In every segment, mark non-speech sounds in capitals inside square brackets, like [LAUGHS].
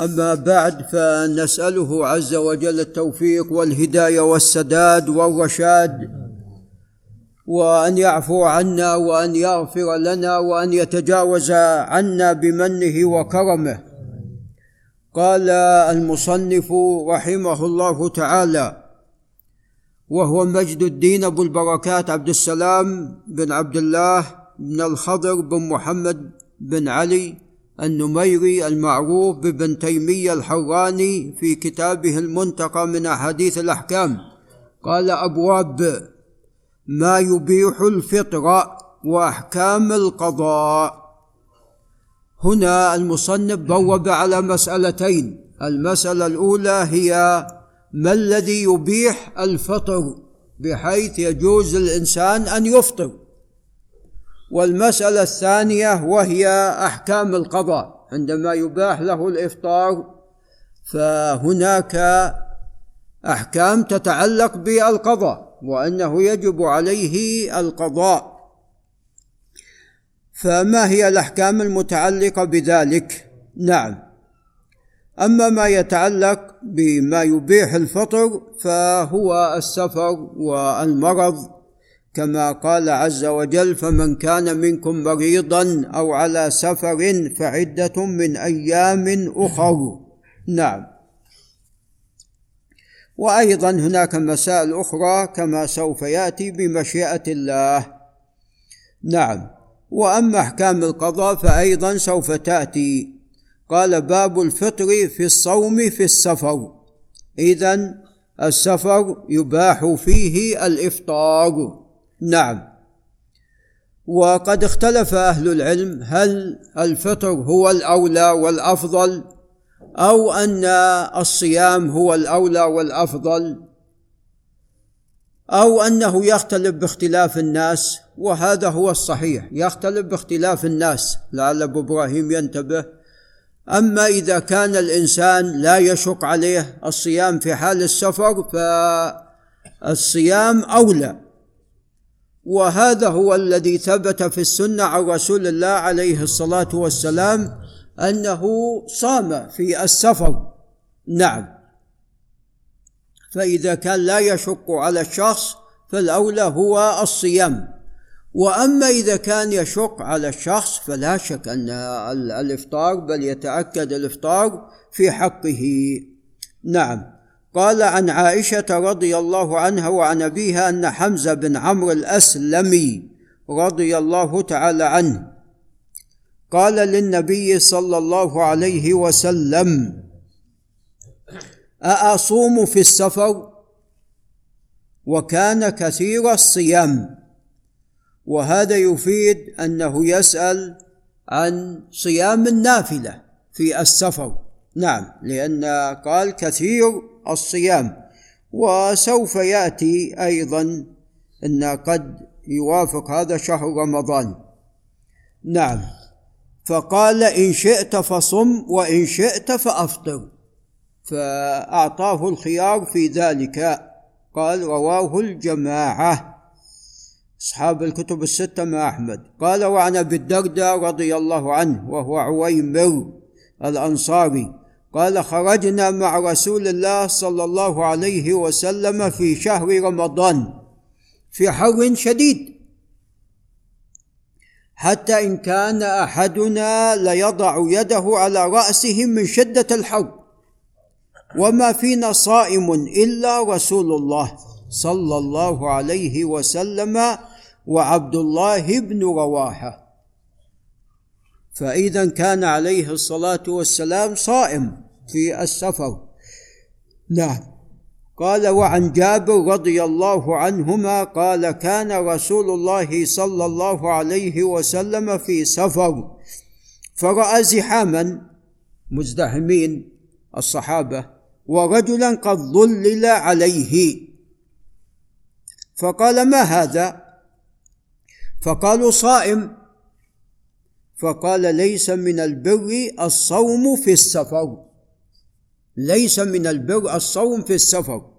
أما بعد فنسأله عز وجل التوفيق والهداية والسداد والرشاد وأن يعفو عنا وأن يغفر لنا وأن يتجاوز عنا بمنه وكرمه. قال المصنف رحمه الله تعالى وهو مجد الدين أبو البركات عبد السلام بن عبد الله بن الخضر بن محمد بن علي النميري المعروف بابن تيمية الحراني في كتابه المنتقى من أحاديث الأحكام. قال ابواب ما يبيح الفطر وأحكام القضاء. هنا المصنف بوب على مسألتين. المسألة الأولى هي ما الذي يبيح الفطر بحيث يجوز للإنسان أن يفطر؟ والمسألة الثانية وهي أحكام القضاء. عندما يباح له الإفطار فهناك أحكام تتعلق بالقضاء وأنه يجب عليه القضاء. فما هي الأحكام المتعلقة بذلك؟ نعم. أما ما يتعلق بما يبيح الفطر فهو السفر والمرض كما قال عز وجل فمن كان منكم مريضا أو على سفر فعدة من أيام أخر. نعم. وأيضا هناك مسائل أخرى كما سوف يأتي بمشيئة الله. نعم. وأما أحكام القضاء فايضا سوف تأتي. قال باب الفطر في الصوم في السفر. اذا السفر يباح فيه الإفطار. نعم. وقد اختلف أهل العلم هل الفطر هو الأولى والأفضل أو أن الصيام هو الأولى والأفضل أو أنه يختلف باختلاف الناس وهذا هو الصحيح. يختلف باختلاف الناس لعل أبو إبراهيم ينتبه. أما إذا كان الإنسان لا يشق عليه الصيام في حال السفر فالصيام أولى. وهذا هو الذي ثبت في السنة عن رسول الله عليه الصلاة والسلام أنه صام في السفر. نعم. فإذا كان لا يشق على الشخص فالأولى هو الصيام. وأما إذا كان يشق على الشخص فلا شك أن الإفطار بل يتأكد الإفطار في حقه. نعم. قال عن عائشة رضي الله عنها وعن أبيها أن حمزة بن عمرو الأسلمي رضي الله تعالى عنه قال للنبي صلى الله عليه وسلم أأصوم في السفر؟ وكان كثير الصيام. وهذا يفيد أنه يسأل عن صيام النافلة في السفر. نعم لأن قال كثير الصيام وسوف يأتي أيضا أن قد يوافق هذا شهر رمضان. نعم. فقال إن شئت فصم وإن شئت فأفطر. فأعطاه الخيار في ذلك. قال رواه الجماعة. أصحاب الكتب الستة مع أحمد. قال وعن أبي الدرداء رضي الله عنه وهو عويمر الأنصاري. قال خرجنا مع رسول الله صلى الله عليه وسلم في شهر رمضان في حر شديد. حتى إن كان أحدنا ليضع يده على رأسه من شدة الحر. وما فينا صائم إلا رسول الله صلى الله عليه وسلم وعبد الله بن رواحة. فإذا كان عليه الصلاة والسلام صائم في السفر. نعم. قال وعن جابر رضي الله عنهما قال كان رسول الله صلى الله عليه وسلم في سفر فرأى زحاما مزدحمين الصحابة ورجلا قد ظلل عليه. فقال ما هذا؟ فقالوا صائم. فقال ليس من البر الصوم في السفر. ليس من البر الصوم في السفر.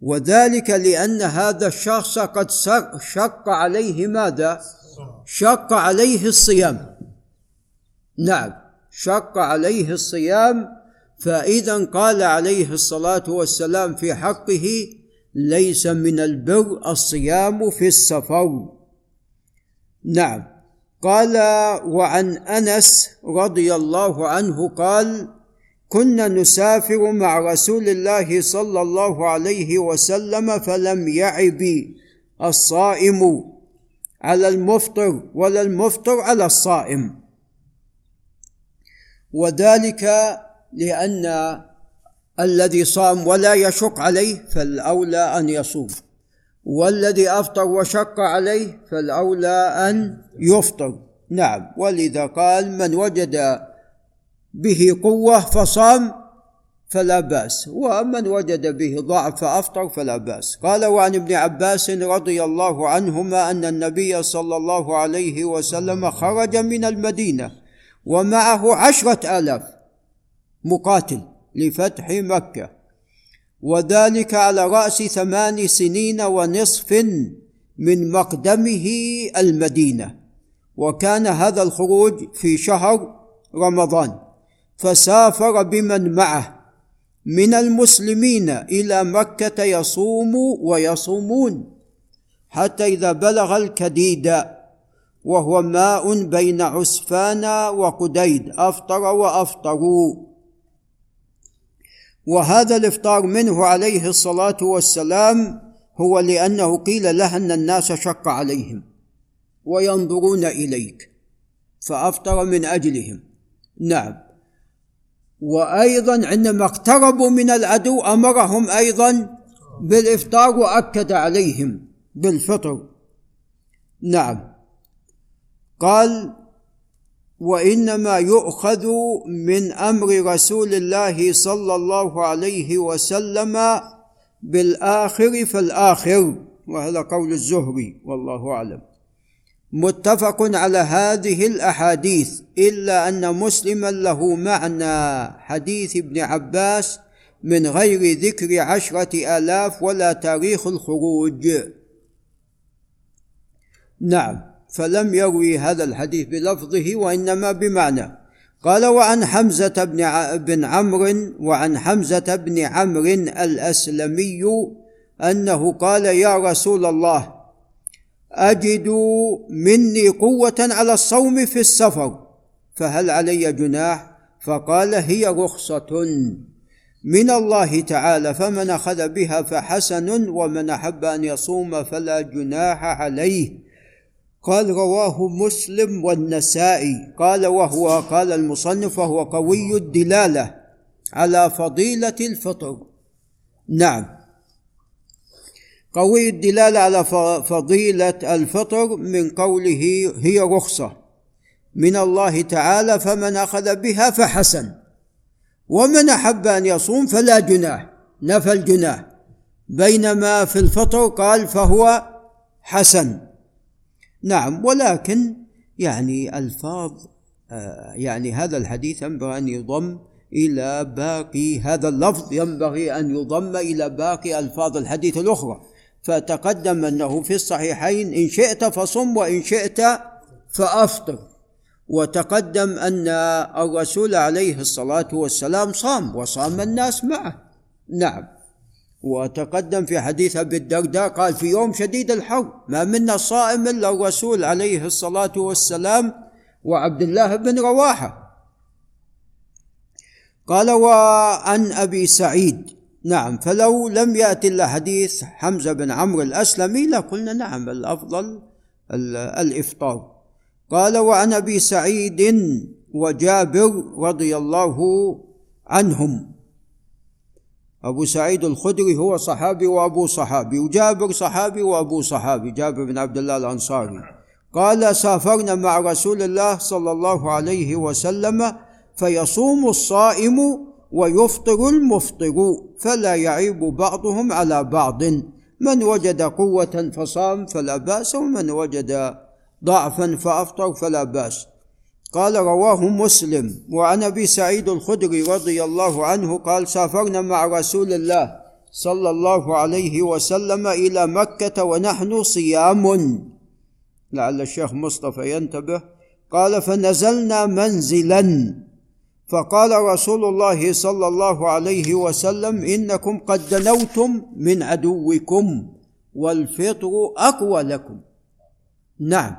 وذلك لأن هذا الشخص قد شق عليه ماذا؟ شق عليه الصيام. نعم شق عليه الصيام. فإذا قال عليه الصلاة والسلام في حقه ليس من البر الصيام في السفر. نعم. قال وعن أنس رضي الله عنه قال كنا نسافر مع رسول الله صلى الله عليه وسلم فلم يعب الصائم على المفطر ولا المفطر على الصائم. وذلك لأن الذي صام ولا يشق عليه فالأولى أن يصوم. والذي أفطر وشق عليه فالأولى أن يفطر. نعم. ولذا قال من وجد به قوة فصام فلا بأس ومن وجد به ضعف فافطر فلا بأس. قال وعن ابن عباس رضي الله عنهما أن النبي صلى الله عليه وسلم خرج من المدينة ومعه عشرة آلاف مقاتل لفتح مكة. وذلك على رأس ثمان سنين ونصف من مقدمه المدينة. وكان هذا الخروج في شهر رمضان. فسافر بمن معه من المسلمين إلى مكة يصوم ويصومون حتى إذا بلغ الكديد وهو ماء بين عسفان وقديد أفطر وأفطروا. وهذا الإفطار منه عليه الصلاة والسلام هو لأنه قيل له أن الناس شق عليهم وينظرون إليك فأفطر من أجلهم. نعم. وأيضا عندما اقتربوا من العدو أمرهم أيضا بالإفطار وأكد عليهم بالفطر. نعم. قال وإنما يؤخذ من أمر رسول الله صلى الله عليه وسلم بالآخر فالآخر وهذا قول الزهري والله أعلم. متفق على هذه الأحاديث إلا أن مسلما له معنى حديث ابن عباس من غير ذكر عشرة آلاف ولا تاريخ الخروج. نعم. فلم يروي هذا الحديث بلفظه وإنما بمعنى. قال وعن حمزة بن بن عمرو وعن حمزة بن عمرو الأسلمي أنه قال يا رسول الله اجد مني قوة على الصوم في السفر فهل علي جناح؟ فقال هي رخصة من الله تعالى فمن أخذ بها فحسن ومن أحب أن يصوم فلا جناح عليه. قال رواه مسلم والنسائي. قال وهو قال المصنف وهو قوي الدلالة على فضيلة الفطر. نعم. قوي الدلالة على فضيلة الفطر من قوله هي رخصة. من الله تعالى فمن أخذ بها فحسن. ومن أحب أن يصوم فلا جناح نفى الجناح. بينما في الفطر قال فهو حسن. نعم ولكن يعني الفاظ آه، يعني هذا الحديث ينبغي أن يضم إلى باقي هذا اللفظ ينبغي أن يضم إلى باقي ألفاظ الحديث الأخرى. فتقدم أنه في الصحيحين إن شئت فصم وإن شئت فأفطر. وتقدم أن الرسول عليه الصلاة والسلام صام وصام الناس معه. نعم. وتقدم في حديث أبي الدرداء قال في يوم شديد الحر ما منا صائم إلا الرسول عليه الصلاة والسلام وعبد الله بن رواحة. قال وعن أبي سعيد. نعم فلو لم يأتي إلا حديث حمزة بن عمرو الأسلمي لقلنا نعم الأفضل الإفطار. قال وعن أبي سعيد وجابر رضي الله عنهم. أبو سعيد الخدري هو صحابي وأبو صحابي وجابر صحابي وأبو صحابي جابر بن عبد الله الأنصاري. قال سافرنا مع رسول الله صلى الله عليه وسلم فيصوم الصائم ويفطر المفطر فلا يعيب بعضهم على بعض. من وجد قوة فصام فلا بأس ومن وجد ضعفا فأفطر فلا بأس. قال رواه مسلم. وعن أبي سعيد الخدري رضي الله عنه قال سافرنا مع رسول الله صلى الله عليه وسلم إلى مكة ونحن صيام. لعل الشيخ مصطفى ينتبه. قال فنزلنا منزلا. فقال رسول الله صلى الله عليه وسلم إنكم قد دنوتم من عدوكم والفطر أقوى لكم. نعم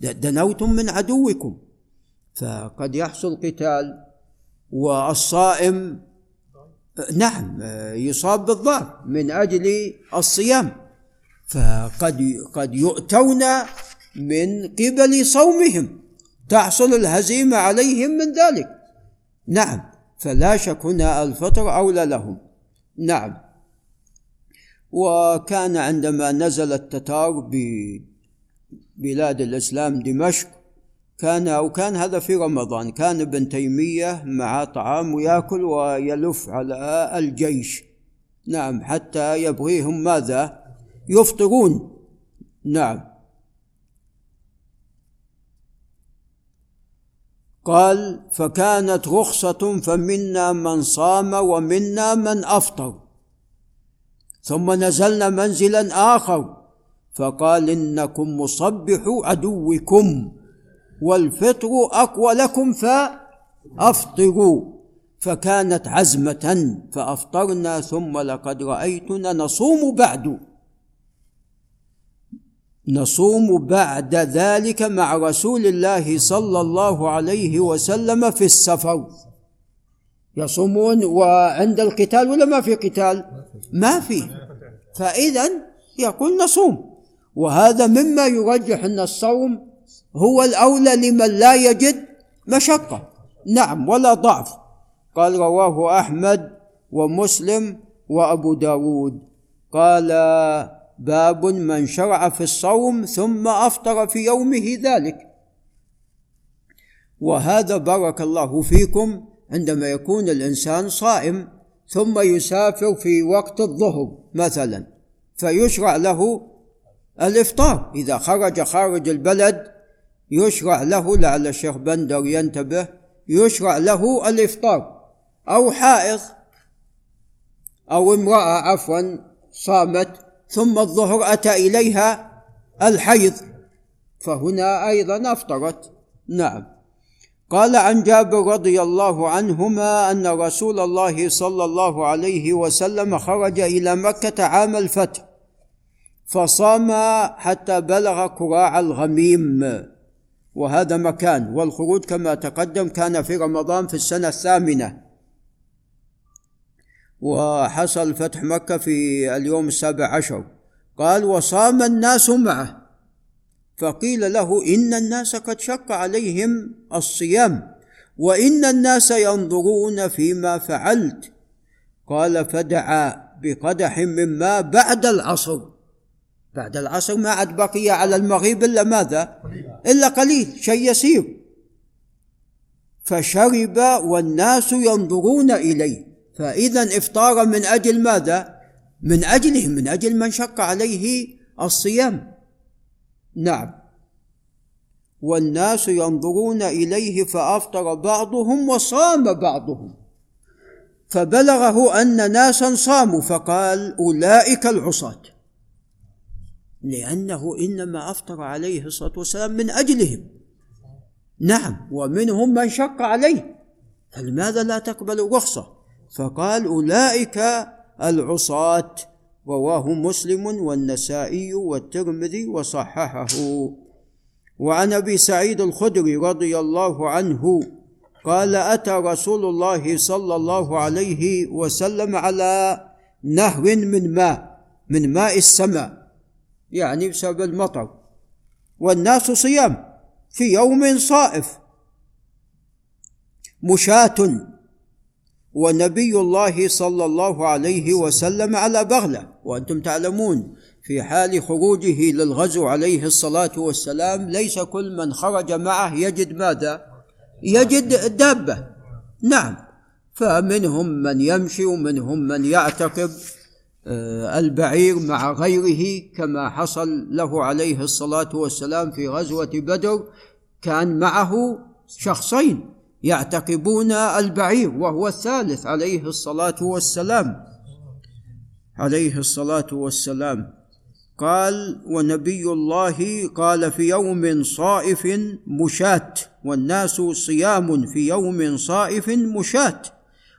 دنوتم من عدوكم. فقد يحصل قتال والصائم نعم يصاب بالضعف من أجل الصيام. فقد قد يؤتون من قبل صومهم تحصل الهزيمة عليهم من ذلك. نعم فلا شك هنا الفطر أولى لهم. نعم. وكان عندما نزل التتار ببلاد الإسلام دمشق كان أو كان هذا في رمضان. كان ابن تيمية مع طعام ويأكل ويلف على الجيش. نعم حتى يبغيهم ماذا؟ يفطرون. نعم. قال فكانت رخصة فمنا من صام ومنا من أفطر. ثم نزلنا منزلا آخر. فقال إنكم مصبحوا عدوكم. والفطر أقوى لكم فأفطروا. فكانت عزمة فأفطرنا ثم لقد رأيتنا نصوم بعد. نصوم بعد ذلك مع رسول الله صلى الله عليه وسلم في السفر. يصومون وعند القتال ولا ما في قتال؟ ما في. فإذا يقول نصوم. وهذا مما يرجح أن الصوم هو الأولى لمن لا يجد مشقة. نعم ولا ضعف. قال رواه أحمد ومسلم وأبو داود. قال باب من شرع في الصوم ثم أفطر في يومه ذلك. وهذا بارك الله فيكم عندما يكون الإنسان صائم ثم يسافر في وقت الظهر مثلا فيشرع له الإفطار. إذا خرج خارج البلد يشرع له لعل الشيخ بندر ينتبه يشرع له الإفطار. أو حائض أو امرأة عفوا صامت ثم الظهر أتى إليها الحيض فهنا أيضا أفطرت. نعم. قال عن جابر رضي الله عنهما أن رسول الله صلى الله عليه وسلم خرج إلى مكة عام الفتح فصام حتى بلغ كراع الغميم. وهذا مكان والخروج كما تقدم كان في رمضان في السنة الثامنة. وحصل فتح مكة في اليوم السابع عشر. قال وصام الناس معه. فقيل له إن الناس قد شق عليهم الصيام وإن الناس ينظرون فيما فعلت. قال فدعا بقدح من ماء بعد العصر. بعد العصر ما عاد بقي على المغيب إلا ماذا؟ إلا قليل شيء يسير. فشرب والناس ينظرون إليه. فإذا إفطار من أجل ماذا؟ من أجله من أجل من شق عليه الصيام. نعم. والناس ينظرون إليه فأفطر بعضهم وصام بعضهم. فبلغه أن ناسا صاموا فقال أولئك العصاة. لأنه إنما أفطر عليه الصلاة والسلام من أجلهم. نعم ومنهم من شق عليه. فلماذا لا تقبل الرخصة؟ فقال أولئك العصاة رواه مسلم والنسائي والترمذي وصححه. وعن أبي سعيد الخدري رضي الله عنه قال أتى رسول الله صلى الله عليه وسلم على نهر من ماء من ماء السماء. يعني بسبب المطر. والناس صيام في يوم صائف. مشاة. ونبي الله صلى الله عليه وسلم على بغلة. وأنتم تعلمون في حال خروجه للغزو عليه الصلاة والسلام ليس كل من خرج معه يجد ماذا؟ يجد دابة. نعم. فمنهم من يمشي ومنهم من يعتقب. البعير مع غيره كما حصل له عليه الصلاة والسلام في غزوة بدر كان معه شخصين يعتقبون البعير وهو الثالث عليه الصلاة والسلام. عليه الصلاة والسلام. قال ونبي الله قال في يوم صائف مشاة والناس صيام في يوم صائف مشاة.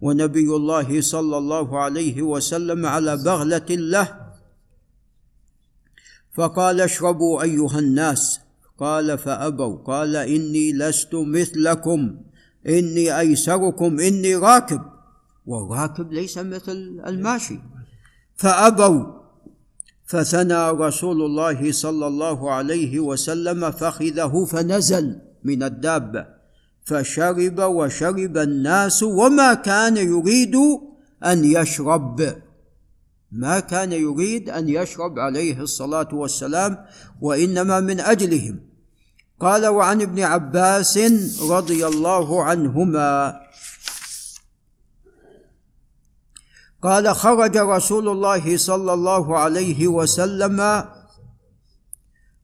ونبي الله صلى الله عليه وسلم على بغلة له. فقال اشربوا أيها الناس. قال فأبوا. قال إني لست مثلكم. إني أيسركم. إني راكب. والراكب ليس مثل الماشي. فأبوا. فثنى رسول الله صلى الله عليه وسلم فخذه فنزل من الدابة. فشرب وشرب الناس وما كان يريد أن يشرب. ما كان يريد أن يشرب عليه الصلاة والسلام وإنما من أجلهم. قال وعن ابن عباس رضي الله عنهما. قال خرج رسول الله صلى الله عليه وسلم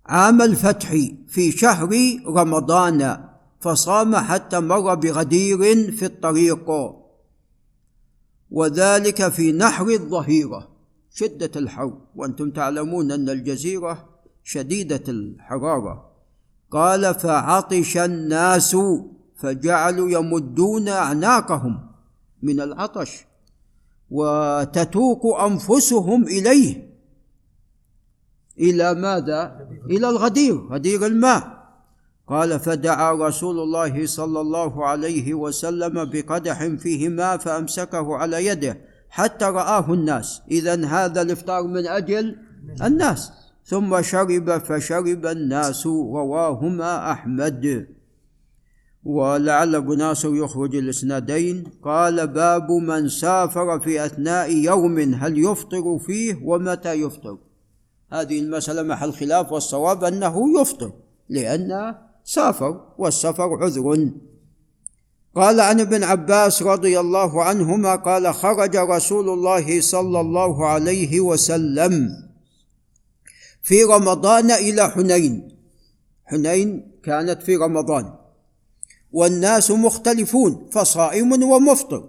عام الفتح في شهر رمضان. فصام حتى مر بغدير في الطريق. وذلك في نحر الظهيرة. شدة الحر. وأنتم تعلمون أن الجزيرة شديدة الحرارة. قال فعطش الناس فجعلوا يمدون أعناقهم من العطش وتتوق أنفسهم إليه. إلى ماذا؟ إلى الغدير غدير الماء. قال فدعا رسول الله صلى الله عليه وسلم بقدح فيه ماء فأمسكه على يده حتى رآه الناس. اذا هذا الإفطار من أجل الناس. ثم شرب فشرب الناس رواهما أحمد. ولعل ابو ناصر يخرج الإسنادين. قال باب من سافر في أثناء يوم هل يفطر فيه ومتى يفطر؟ هذه المسألة محل خلاف والصواب أنه يفطر لأن سافر والسفر عذر. قال عن ابن عباس رضي الله عنهما قال خرج رسول الله صلى الله عليه وسلم في رمضان إلى حنين. حنين كانت في رمضان. والناس مختلفون فصائم ومفطر.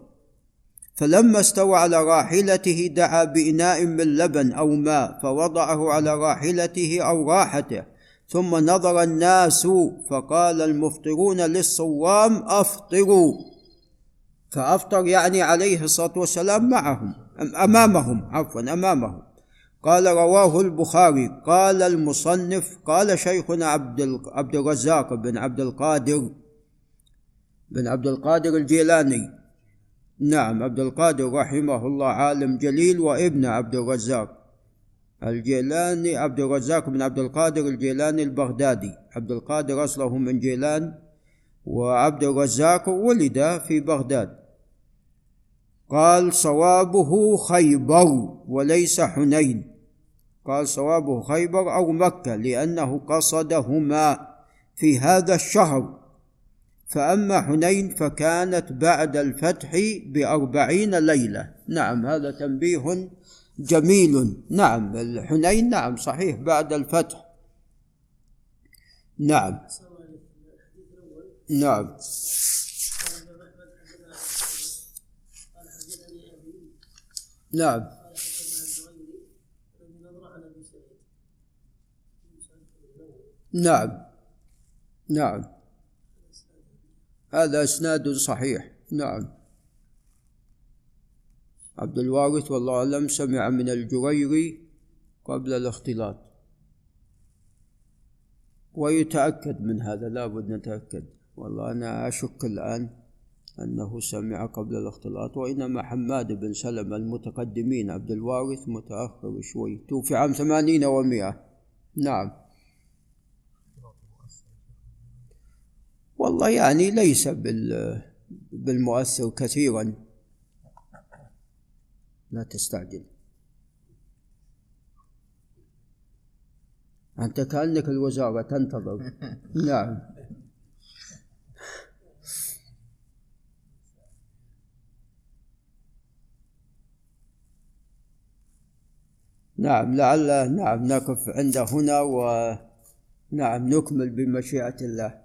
فلما استوى على راحلته دعا بإناء من لبن أو ماء فوضعه على راحلته أو راحته. ثم نظر الناس فقال المفطرون للصوام أفطروا. فأفطر يعني عليه الصلاة والسلام معهم أمامهم عفوا أمامهم. قال رواه البخاري قال المصنف قال شيخنا عبد عبد الرزاق بن عبد القادر بن عبد القادر الجيلاني. نعم عبد القادر رحمه الله عالم جليل وابن عبد الرزاق. الجيلاني عبد الرزاق بن عبد القادر الجيلاني البغدادي. عبد القادر أصله من جيلان وعبد الرزاق ولد في بغداد. قال صوابه خيبر وليس حنين. قال صوابه خيبر أو مكة لأنه قصدهما في هذا الشهر. فأما حنين فكانت بعد الفتح بأربعين ليلة. نعم هذا تنبيه جميل. نعم الحنين نعم صحيح بعد الفتح. نعم. نعم. نعم. نعم. نعم. هذا إسناد صحيح. نعم. عبد الوارث والله أعلم سمع من الجريري قبل الاختلاط. ويتأكد من هذا لابد نتأكد. والله أنا أشك الآن أنه سمع قبل الاختلاط وإنما حماد بن سلمة المتقدمين عبد الوارث متأخر شوي. توفي عام ثمانين ومائة. نعم. والله يعني ليس بالمؤثر كثيرا. لا تستعجل. أنت كأنك الوزارة تنتظر [LAUGHS] نعم. نعم لعل نعم نقف عند هنا ونعم نكمل بمشيئة الله.